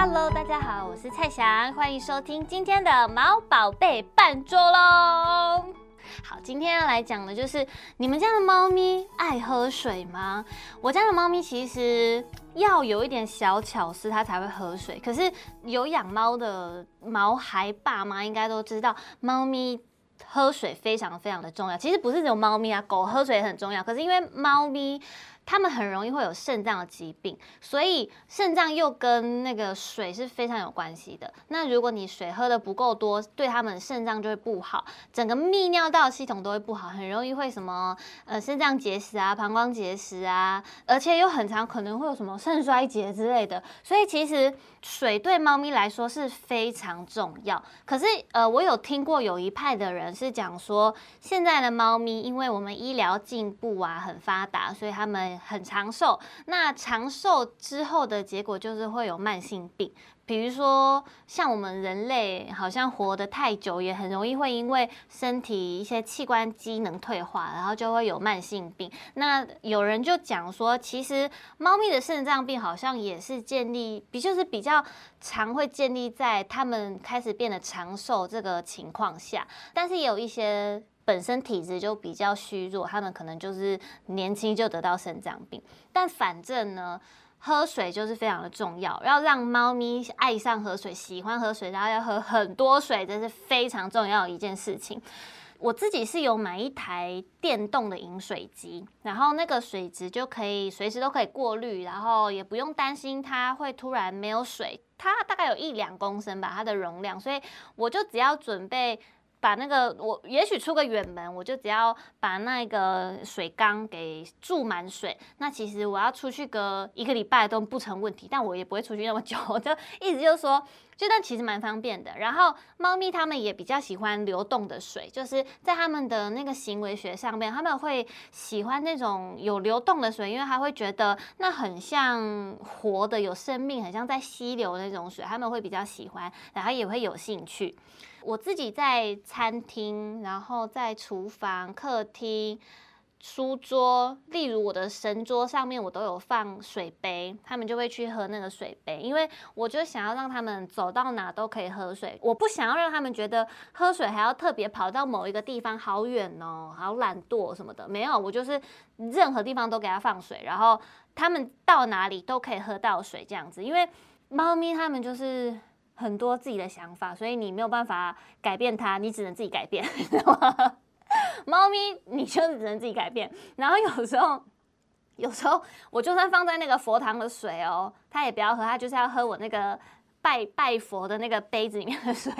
Hello，大家好，我是蔡翔，欢迎收听今天的毛宝贝半桌喽。好，今天要来讲的就是你们家的猫咪爱喝水吗？我家的猫咪其实要有一点小巧思，它才会喝水。可是有养猫的毛孩爸妈应该都知道，猫咪喝水非常非常的重要。其实不是只有猫咪啊，狗喝水也很重要。可是因为猫咪。他们很容易会有肾脏的疾病，所以肾脏又跟那个水是非常有关系的。那如果你水喝得不够多，对他们肾脏就会不好，整个泌尿道系统都会不好，很容易会什么呃肾脏结石啊、膀胱结石啊，而且又很常可能会有什么肾衰竭之类的。所以其实水对猫咪来说是非常重要。可是呃，我有听过有一派的人是讲说，现在的猫咪因为我们医疗进步啊很发达，所以他们很长寿，那长寿之后的结果就是会有慢性病，比如说像我们人类，好像活得太久，也很容易会因为身体一些器官机能退化，然后就会有慢性病。那有人就讲说，其实猫咪的肾脏病好像也是建立，比就是比较常会建立在它们开始变得长寿这个情况下，但是也有一些。本身体质就比较虚弱，他们可能就是年轻就得到肾脏病。但反正呢，喝水就是非常的重要，要让猫咪爱上喝水，喜欢喝水，然后要喝很多水，这是非常重要的一件事情。我自己是有买一台电动的饮水机，然后那个水质就可以随时都可以过滤，然后也不用担心它会突然没有水。它大概有一两公升吧，它的容量，所以我就只要准备。把那个我也许出个远门，我就只要把那个水缸给注满水。那其实我要出去个一个礼拜都不成问题，但我也不会出去那么久。就意思就说，就那其实蛮方便的。然后猫咪它们也比较喜欢流动的水，就是在它们的那个行为学上面，他们会喜欢那种有流动的水，因为它会觉得那很像活的、有生命，很像在溪流那种水，他们会比较喜欢，然后也会有兴趣。我自己在餐厅，然后在厨房、客厅、书桌，例如我的神桌上面，我都有放水杯，他们就会去喝那个水杯，因为我就想要让他们走到哪都可以喝水，我不想要让他们觉得喝水还要特别跑到某一个地方，好远哦，好懒惰什么的，没有，我就是任何地方都给他放水，然后他们到哪里都可以喝到水这样子，因为猫咪他们就是。很多自己的想法，所以你没有办法改变它，你只能自己改变，知道吗？猫咪，你就只能自己改变。然后有时候，有时候我就算放在那个佛堂的水哦，它也不要喝，它就是要喝我那个拜拜佛的那个杯子里面的水。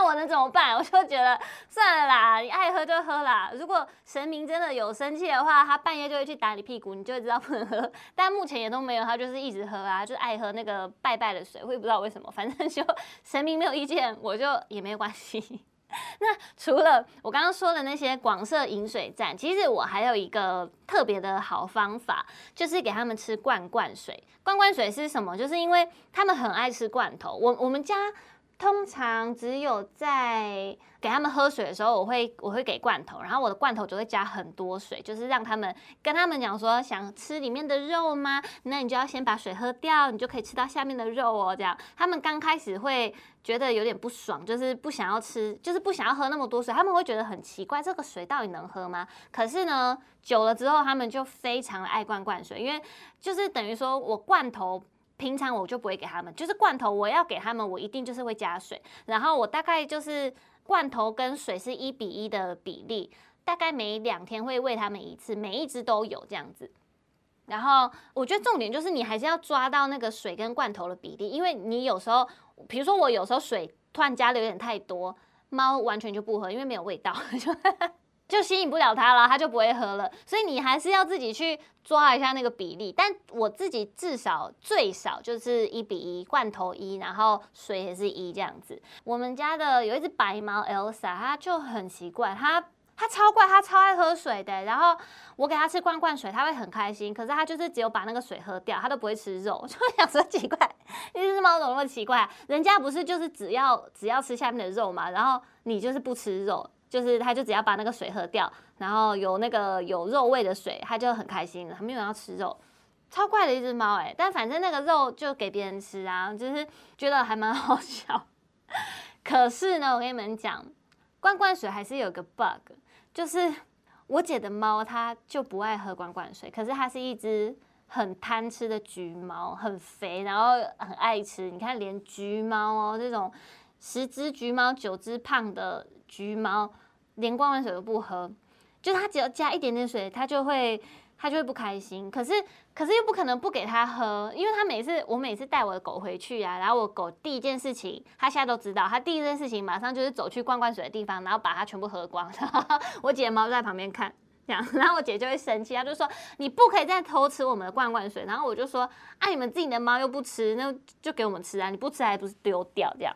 但我能怎么办？我就觉得算了啦，你爱喝就喝啦。如果神明真的有生气的话，他半夜就会去打你屁股，你就会知道不能喝。但目前也都没有，他就是一直喝啊，就爱喝那个拜拜的水，我也不知道为什么。反正就神明没有意见，我就也没有关系。那除了我刚刚说的那些广设饮水站，其实我还有一个特别的好方法，就是给他们吃罐罐水。罐罐水是什么？就是因为他们很爱吃罐头。我我们家。通常只有在给他们喝水的时候，我会我会给罐头，然后我的罐头就会加很多水，就是让他们跟他们讲说，想吃里面的肉吗？那你就要先把水喝掉，你就可以吃到下面的肉哦。这样他们刚开始会觉得有点不爽，就是不想要吃，就是不想要喝那么多水，他们会觉得很奇怪，这个水到底能喝吗？可是呢，久了之后，他们就非常的爱灌灌水，因为就是等于说我罐头。平常我就不会给他们，就是罐头我要给他们，我一定就是会加水，然后我大概就是罐头跟水是一比一的比例，大概每两天会喂他们一次，每一只都有这样子。然后我觉得重点就是你还是要抓到那个水跟罐头的比例，因为你有时候，比如说我有时候水突然加的有点太多，猫完全就不喝，因为没有味道。就吸引不了它了，它就不会喝了。所以你还是要自己去抓一下那个比例。但我自己至少最少就是一比一，罐头一，然后水也是一这样子。我们家的有一只白猫 Elsa，它就很奇怪，它它超怪，它超爱喝水的。然后我给它吃罐罐水，它会很开心。可是它就是只有把那个水喝掉，它都不会吃肉。就想说奇怪，这只猫怎么那么奇怪？人家不是就是只要只要吃下面的肉嘛？然后你就是不吃肉。就是他，就只要把那个水喝掉，然后有那个有肉味的水，他就很开心了。他没有要吃肉，超怪的一只猫哎，但反正那个肉就给别人吃啊，就是觉得还蛮好笑。可是呢，我跟你们讲，罐罐水还是有个 bug，就是我姐的猫它就不爱喝罐罐水，可是它是一只很贪吃的橘猫，很肥，然后很爱吃。你看，连橘猫哦，这种十只橘猫九只胖的橘猫，连罐罐水都不喝，就是它只要加一点点水，它就会。它就会不开心，可是可是又不可能不给它喝，因为它每次我每次带我的狗回去啊，然后我狗第一件事情，它现在都知道，它第一件事情马上就是走去罐罐水的地方，然后把它全部喝光。然后我姐猫在旁边看，这样，然后我姐就会生气，她就说你不可以再偷吃我们的罐罐水。然后我就说啊，你们自己的猫又不吃，那就给我们吃啊，你不吃还不是丢掉这样？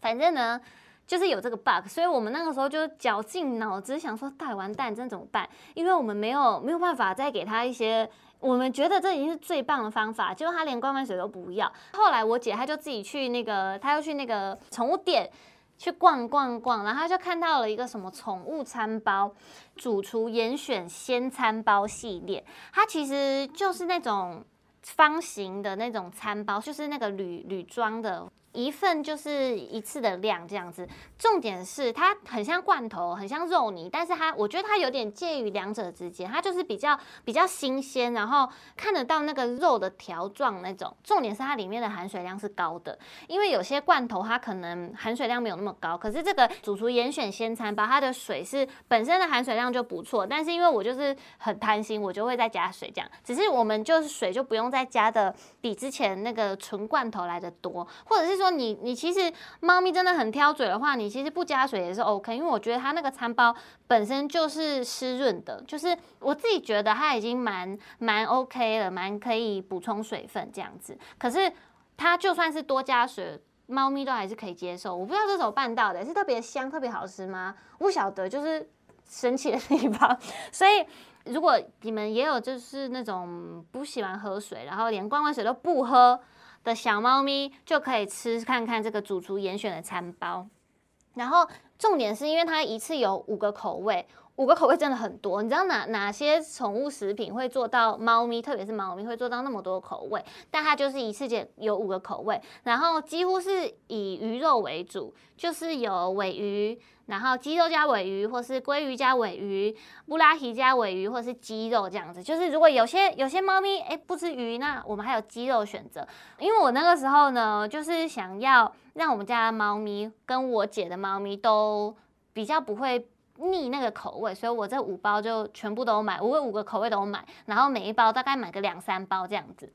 反正呢。就是有这个 bug，所以我们那个时候就绞尽脑汁想说，大完蛋，这怎么办？因为我们没有没有办法再给他一些，我们觉得这已经是最棒的方法，结果他连罐罐水都不要。后来我姐她就自己去那个，她又去那个宠物店去逛逛逛，然后她就看到了一个什么宠物餐包，主厨严选鲜餐包系列，它其实就是那种方形的那种餐包，就是那个铝铝装的。一份就是一次的量这样子，重点是它很像罐头，很像肉泥，但是它我觉得它有点介于两者之间，它就是比较比较新鲜，然后看得到那个肉的条状那种。重点是它里面的含水量是高的，因为有些罐头它可能含水量没有那么高，可是这个主厨严选鲜餐包，它的水是本身的含水量就不错，但是因为我就是很贪心，我就会再加水这样。只是我们就是水就不用再加的比之前那个纯罐头来的多，或者是说。你你其实猫咪真的很挑嘴的话，你其实不加水也是 OK，因为我觉得它那个餐包本身就是湿润的，就是我自己觉得它已经蛮蛮 OK 了，蛮可以补充水分这样子。可是它就算是多加水，猫咪都还是可以接受。我不知道这是怎么办到的，是特别香、特别好吃吗？不晓得，就是神奇的地方。所以如果你们也有就是那种不喜欢喝水，然后连罐罐水都不喝。的小猫咪就可以吃看看这个主厨严选的餐包，然后重点是因为它一次有五个口味，五个口味真的很多。你知道哪哪些宠物食品会做到猫咪，特别是猫咪会做到那么多口味？但它就是一次就有五个口味，然后几乎是以鱼肉为主，就是有尾鱼。然后鸡肉加尾鱼，或是鲑鱼加尾鱼，布拉提加尾鱼，或是鸡肉这样子。就是如果有些有些猫咪哎不吃鱼，那我们还有鸡肉选择。因为我那个时候呢，就是想要让我们家的猫咪跟我姐的猫咪都比较不会腻那个口味，所以我这五包就全部都买，五个五个口味都买，然后每一包大概买个两三包这样子，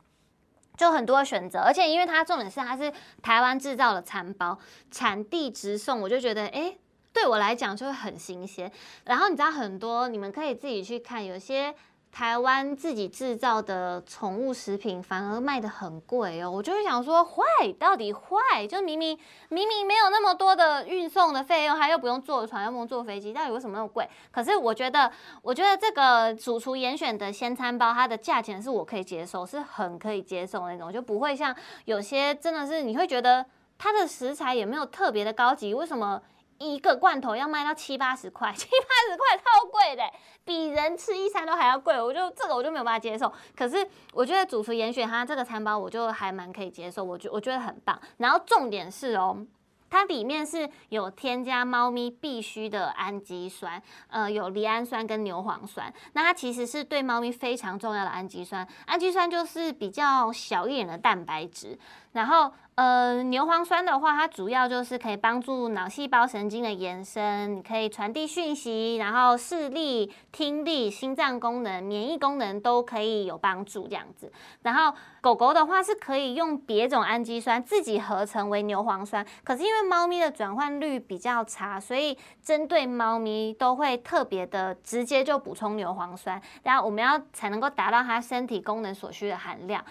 就很多选择。而且因为它重点是它是台湾制造的餐包，产地直送，我就觉得哎。对我来讲就会很新鲜，然后你知道很多，你们可以自己去看，有些台湾自己制造的宠物食品反而卖得很贵哦。我就会想说，坏到底坏？就明明明明没有那么多的运送的费用，还又不用坐船，又不用坐飞机，到底为什么那么贵？可是我觉得，我觉得这个主厨严选的鲜餐包，它的价钱是我可以接受，是很可以接受那种，就不会像有些真的是你会觉得它的食材也没有特别的高级，为什么？一个罐头要卖到七八十块，七八十块超贵的，比人吃一餐都还要贵。我就这个我就没有办法接受。可是我觉得主厨严选它这个餐包，我就还蛮可以接受。我觉我觉得很棒。然后重点是哦，它里面是有添加猫咪必须的氨基酸，呃，有赖氨酸跟牛磺酸。那它其实是对猫咪非常重要的氨基酸。氨基酸就是比较小一点的蛋白质。然后，呃，牛磺酸的话，它主要就是可以帮助脑细胞神经的延伸，可以传递讯息，然后视力、听力、心脏功能、免疫功能都可以有帮助这样子。然后狗狗的话是可以用别种氨基酸自己合成为牛磺酸，可是因为猫咪的转换率比较差，所以针对猫咪都会特别的直接就补充牛磺酸，然后我们要才能够达到它身体功能所需的含量。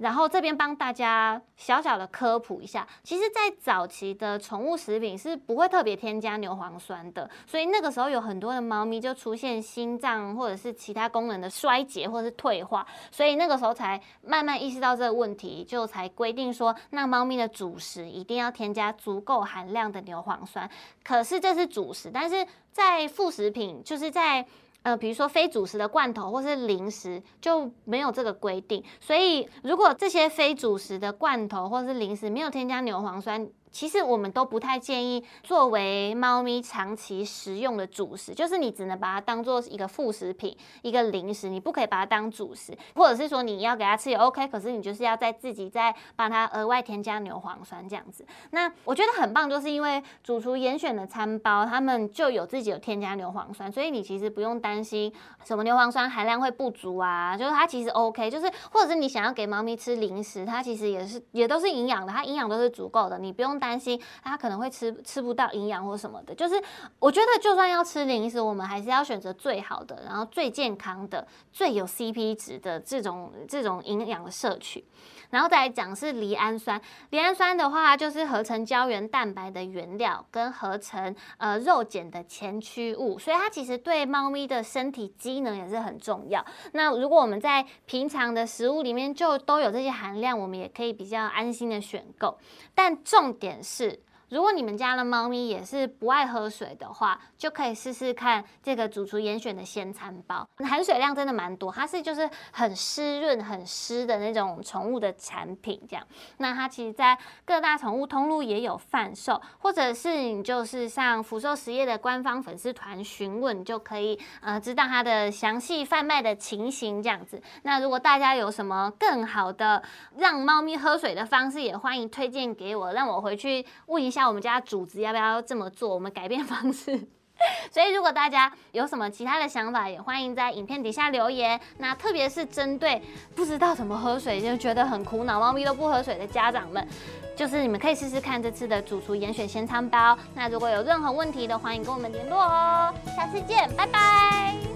然后这边帮大家小小的科普一下，其实，在早期的宠物食品是不会特别添加牛磺酸的，所以那个时候有很多的猫咪就出现心脏或者是其他功能的衰竭或者是退化，所以那个时候才慢慢意识到这个问题，就才规定说，那猫咪的主食一定要添加足够含量的牛磺酸。可是这是主食，但是在副食品，就是在呃，比如说非主食的罐头或是零食就没有这个规定。所以如果这些非主食的罐头或是零食没有添加牛磺酸，其实我们都不太建议作为猫咪长期食用的主食，就是你只能把它当做一个副食品、一个零食，你不可以把它当主食，或者是说你要给它吃也 OK，可是你就是要再自己再帮它额外添加牛磺酸这样子。那我觉得很棒，就是因为主厨严选的餐包，他们就有自己有添加牛磺酸，所以你其实不用担心什么牛磺酸含量会不足啊，就是它其实 OK，就是或者是你想要给猫咪吃零食，它其实也是也都是营养的，它营养都是足够的，你不用。担心它可能会吃吃不到营养或什么的，就是我觉得就算要吃零食，我们还是要选择最好的，然后最健康的、最有 CP 值的这种这种营养的摄取。然后再来讲是赖氨酸，赖氨酸的话就是合成胶原蛋白的原料，跟合成呃肉碱的前驱物，所以它其实对猫咪的身体机能也是很重要。那如果我们在平常的食物里面就都有这些含量，我们也可以比较安心的选购。但重点显示如果你们家的猫咪也是不爱喝水的话，就可以试试看这个主厨严选的鲜餐包，含水量真的蛮多，它是就是很湿润、很湿的那种宠物的产品，这样。那它其实在各大宠物通路也有贩售，或者是你就是上福寿实业的官方粉丝团询问，就可以呃知道它的详细贩卖的情形这样子。那如果大家有什么更好的让猫咪喝水的方式，也欢迎推荐给我，让我回去问一下。那我们家主子要不要这么做？我们改变方式。所以，如果大家有什么其他的想法，也欢迎在影片底下留言。那特别是针对不知道怎么喝水就觉得很苦恼，猫咪都不喝水的家长们，就是你们可以试试看这次的主厨严选鲜餐包。那如果有任何问题的，欢迎跟我们联络哦。下次见，拜拜。